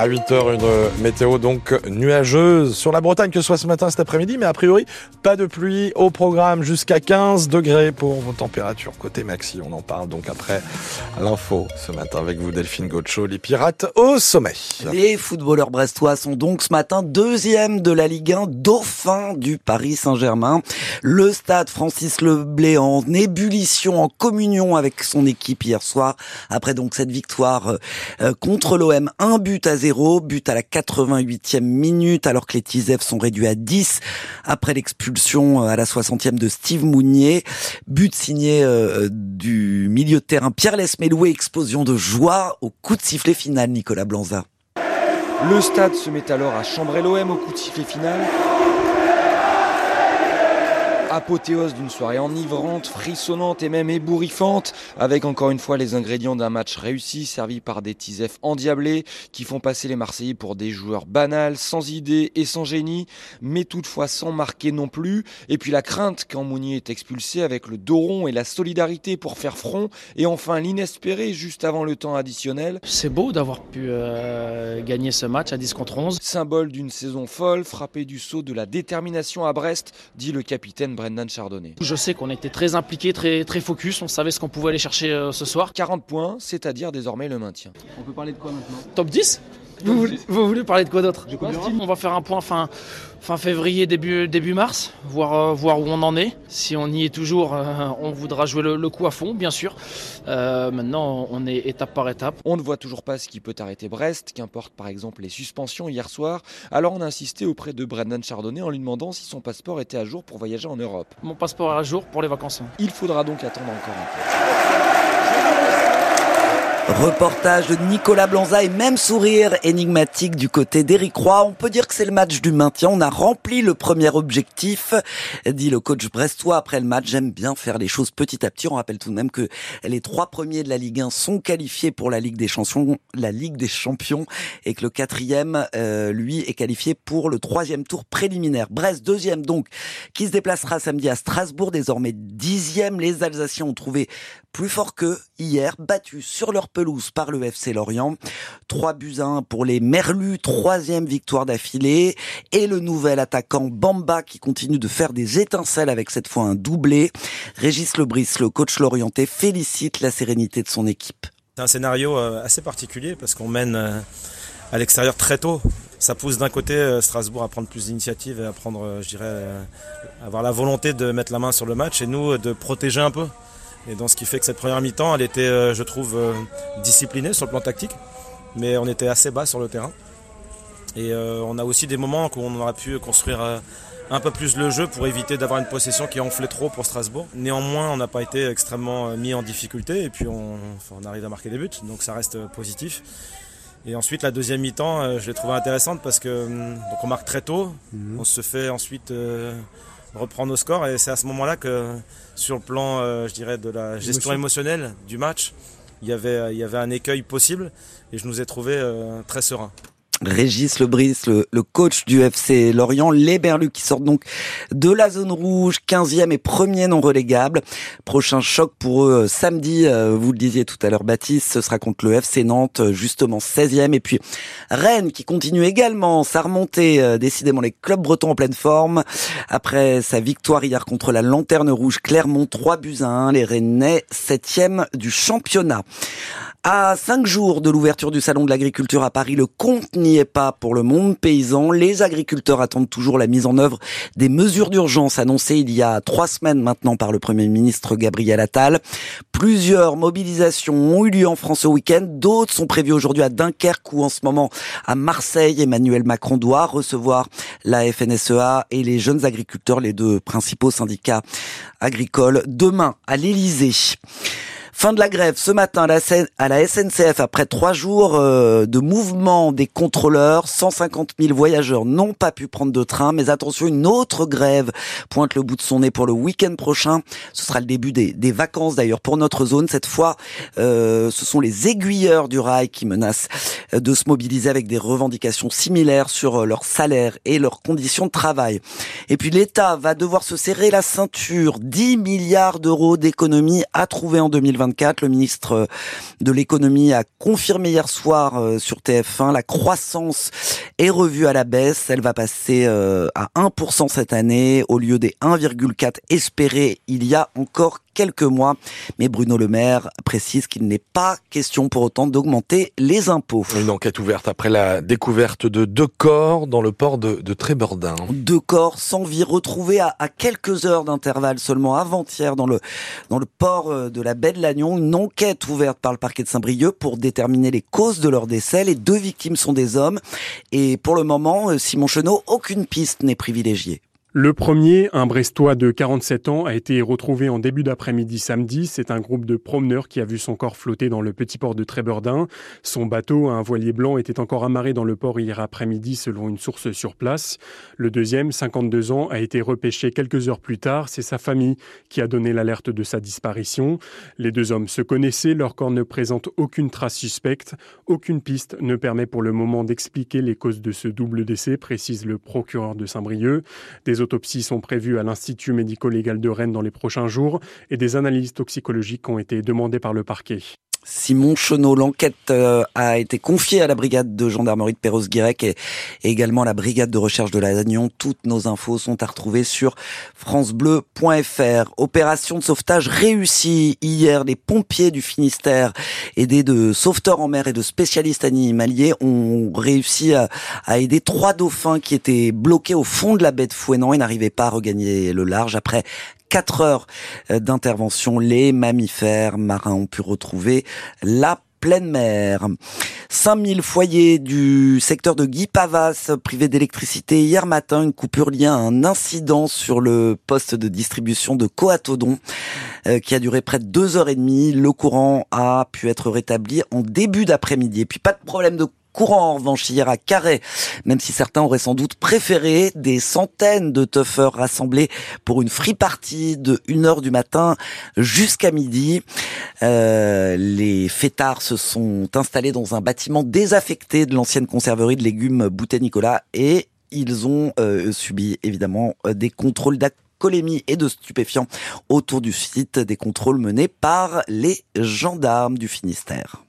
À 8h, une météo donc nuageuse sur la Bretagne, que ce soit ce matin, cet après-midi, mais a priori, pas de pluie au programme jusqu'à 15 degrés pour vos températures côté maxi. On en parle donc après l'info ce matin avec vous, Delphine Gaucho, les pirates au sommet. Les footballeurs brestois sont donc ce matin deuxième de la Ligue 1, dauphin du Paris Saint-Germain. Le stade Francis Leblé en ébullition, en communion avec son équipe hier soir, après donc cette victoire euh, contre l'OM, un but à 0, but à la 88e minute alors que les Tizef sont réduits à 10 après l'expulsion euh, à la 60e de Steve Mounier. But signé euh, du milieu de terrain Pierre Lesmeloué, explosion de joie au coup de sifflet final Nicolas Blanza. Le stade se met alors à chambrer l'OM au coup de sifflet final. Apothéose d'une soirée enivrante, frissonnante et même ébouriffante, avec encore une fois les ingrédients d'un match réussi, servi par des tisefs endiablés qui font passer les Marseillais pour des joueurs banals, sans idées et sans génie, mais toutefois sans marquer non plus. Et puis la crainte quand Mounier est expulsé avec le dos rond et la solidarité pour faire front, et enfin l'inespéré juste avant le temps additionnel. C'est beau d'avoir pu euh, gagner ce match à 10 contre 11. Symbole d'une saison folle, frappé du saut de la détermination à Brest, dit le capitaine Brendan Chardonnay. Je sais qu'on était très impliqués, très, très focus, on savait ce qu'on pouvait aller chercher euh, ce soir. 40 points, c'est-à-dire désormais le maintien. On peut parler de quoi maintenant? Top 10 vous voulez, vous voulez, parler de quoi d'autre? On va faire un point fin, fin février, début, début mars, voir, euh, voir où on en est. Si on y est toujours, euh, on voudra jouer le, le, coup à fond, bien sûr. Euh, maintenant, on est étape par étape. On ne voit toujours pas ce qui peut arrêter Brest, qu'importe par exemple les suspensions hier soir. Alors on a insisté auprès de Brendan Chardonnay en lui demandant si son passeport était à jour pour voyager en Europe. Mon passeport est à jour pour les vacances. Il faudra donc attendre encore un peu. Reportage de Nicolas Blanza et même sourire énigmatique du côté d'Éric Roy. On peut dire que c'est le match du maintien. On a rempli le premier objectif, dit le coach brestois après le match. J'aime bien faire les choses petit à petit. On rappelle tout de même que les trois premiers de la Ligue 1 sont qualifiés pour la Ligue des Champions, la Ligue des Champions, et que le quatrième, euh, lui, est qualifié pour le troisième tour préliminaire. Brest deuxième donc, qui se déplacera samedi à Strasbourg, désormais dixième. Les Alsaciens ont trouvé plus fort que hier, battus sur leur par le FC Lorient. 3 buts à 1 pour les Merlus, troisième victoire d'affilée. Et le nouvel attaquant Bamba qui continue de faire des étincelles avec cette fois un doublé. Régis Lebris, le coach lorientais, félicite la sérénité de son équipe. C'est un scénario assez particulier parce qu'on mène à l'extérieur très tôt. Ça pousse d'un côté Strasbourg à prendre plus d'initiative et à prendre, je dirais, avoir la volonté de mettre la main sur le match et nous de protéger un peu. Et donc ce qui fait que cette première mi-temps, elle était, euh, je trouve, euh, disciplinée sur le plan tactique, mais on était assez bas sur le terrain. Et euh, on a aussi des moments où on aurait pu construire un peu plus le jeu pour éviter d'avoir une possession qui enflait trop pour Strasbourg. Néanmoins, on n'a pas été extrêmement mis en difficulté et puis on, on, arrive à marquer des buts, donc ça reste positif. Et ensuite, la deuxième mi-temps, je l'ai trouvée intéressante parce que donc on marque très tôt, mmh. on se fait ensuite reprend nos scores et c'est à ce moment-là que sur le plan euh, je dirais de la gestion émotionnelle du match il y avait il y avait un écueil possible. Et je nous ai trouvé euh, très serein Régis Lebris, le, le, coach du FC Lorient, les Berlus qui sortent donc de la zone rouge, 15e et premier non relégable. Prochain choc pour eux samedi, euh, vous le disiez tout à l'heure Baptiste, ce sera contre le FC Nantes, justement 16e. Et puis Rennes qui continue également sa remontée, euh, décidément les clubs bretons en pleine forme. Après sa victoire hier contre la Lanterne Rouge, Clermont 3 buts à 1, les Rennais 7e du championnat. À cinq jours de l'ouverture du Salon de l'agriculture à Paris, le compte n'y est pas pour le monde paysan. Les agriculteurs attendent toujours la mise en œuvre des mesures d'urgence annoncées il y a trois semaines maintenant par le Premier ministre Gabriel Attal. Plusieurs mobilisations ont eu lieu en France ce week-end. D'autres sont prévues aujourd'hui à Dunkerque ou en ce moment à Marseille. Emmanuel Macron doit recevoir la FNSEA et les jeunes agriculteurs, les deux principaux syndicats agricoles, demain à l'Élysée. Fin de la grève ce matin à la SNCF après trois jours euh, de mouvement des contrôleurs. 150 000 voyageurs n'ont pas pu prendre de train. Mais attention, une autre grève pointe le bout de son nez pour le week-end prochain. Ce sera le début des, des vacances d'ailleurs pour notre zone. Cette fois, euh, ce sont les aiguilleurs du rail qui menacent euh, de se mobiliser avec des revendications similaires sur leur salaire et leurs conditions de travail. Et puis l'État va devoir se serrer la ceinture. 10 milliards d'euros d'économies à trouver en 2020 2024. Le ministre de l'économie a confirmé hier soir sur TF1 la croissance est revue à la baisse. Elle va passer à 1% cette année au lieu des 1,4 espérés il y a encore quelques mois. Mais Bruno Le Maire précise qu'il n'est pas question pour autant d'augmenter les impôts. Une enquête ouverte après la découverte de deux corps dans le port de, de Trébordin. Deux corps sans vie retrouvés à, quelques heures d'intervalle seulement avant-hier dans le, dans le port euh, de la baie de Lannion. Une enquête ouverte par le parquet de Saint-Brieuc pour déterminer les causes de leur décès. Les deux victimes sont des hommes. Et pour le moment, euh, Simon Chenot, aucune piste n'est privilégiée. Le premier, un Brestois de 47 ans, a été retrouvé en début d'après-midi samedi. C'est un groupe de promeneurs qui a vu son corps flotter dans le petit port de Trébordin. Son bateau, un voilier blanc, était encore amarré dans le port hier après-midi selon une source sur place. Le deuxième, 52 ans, a été repêché quelques heures plus tard. C'est sa famille qui a donné l'alerte de sa disparition. Les deux hommes se connaissaient, leur corps ne présente aucune trace suspecte. Aucune piste ne permet pour le moment d'expliquer les causes de ce double décès, précise le procureur de Saint-Brieuc. Autopsies sont prévues à l'Institut médico-légal de Rennes dans les prochains jours et des analyses toxicologiques ont été demandées par le parquet. Simon Chenot. L'enquête euh, a été confiée à la brigade de gendarmerie de Perros-Guirec et, également à la brigade de recherche de la Lannion. Toutes nos infos sont à retrouver sur francebleu.fr. Opération de sauvetage réussie hier. Les pompiers du Finistère, aidés de sauveteurs en mer et de spécialistes animaliers, ont réussi à, à aider trois dauphins qui étaient bloqués au fond de la baie de Fouenan et n'arrivaient pas à regagner le large après 4 heures euh, d'intervention, les mammifères marins ont pu retrouver la pleine mer. 5000 foyers du secteur de Guy Pavas privés d'électricité hier matin, une coupure liée à un incident sur le poste de distribution de Coatodon euh, qui a duré près de deux heures et demie. Le courant a pu être rétabli en début d'après-midi. Et puis pas de problème de courant en revanche hier à Carré, même si certains auraient sans doute préféré des centaines de tuffers rassemblés pour une free party de 1h du matin jusqu'à midi. Euh, les fêtards se sont installés dans un bâtiment désaffecté de l'ancienne conserverie de légumes Boutet Nicolas et ils ont euh, subi évidemment euh, des contrôles d'alcoolémie et de stupéfiants autour du site, des contrôles menés par les gendarmes du Finistère.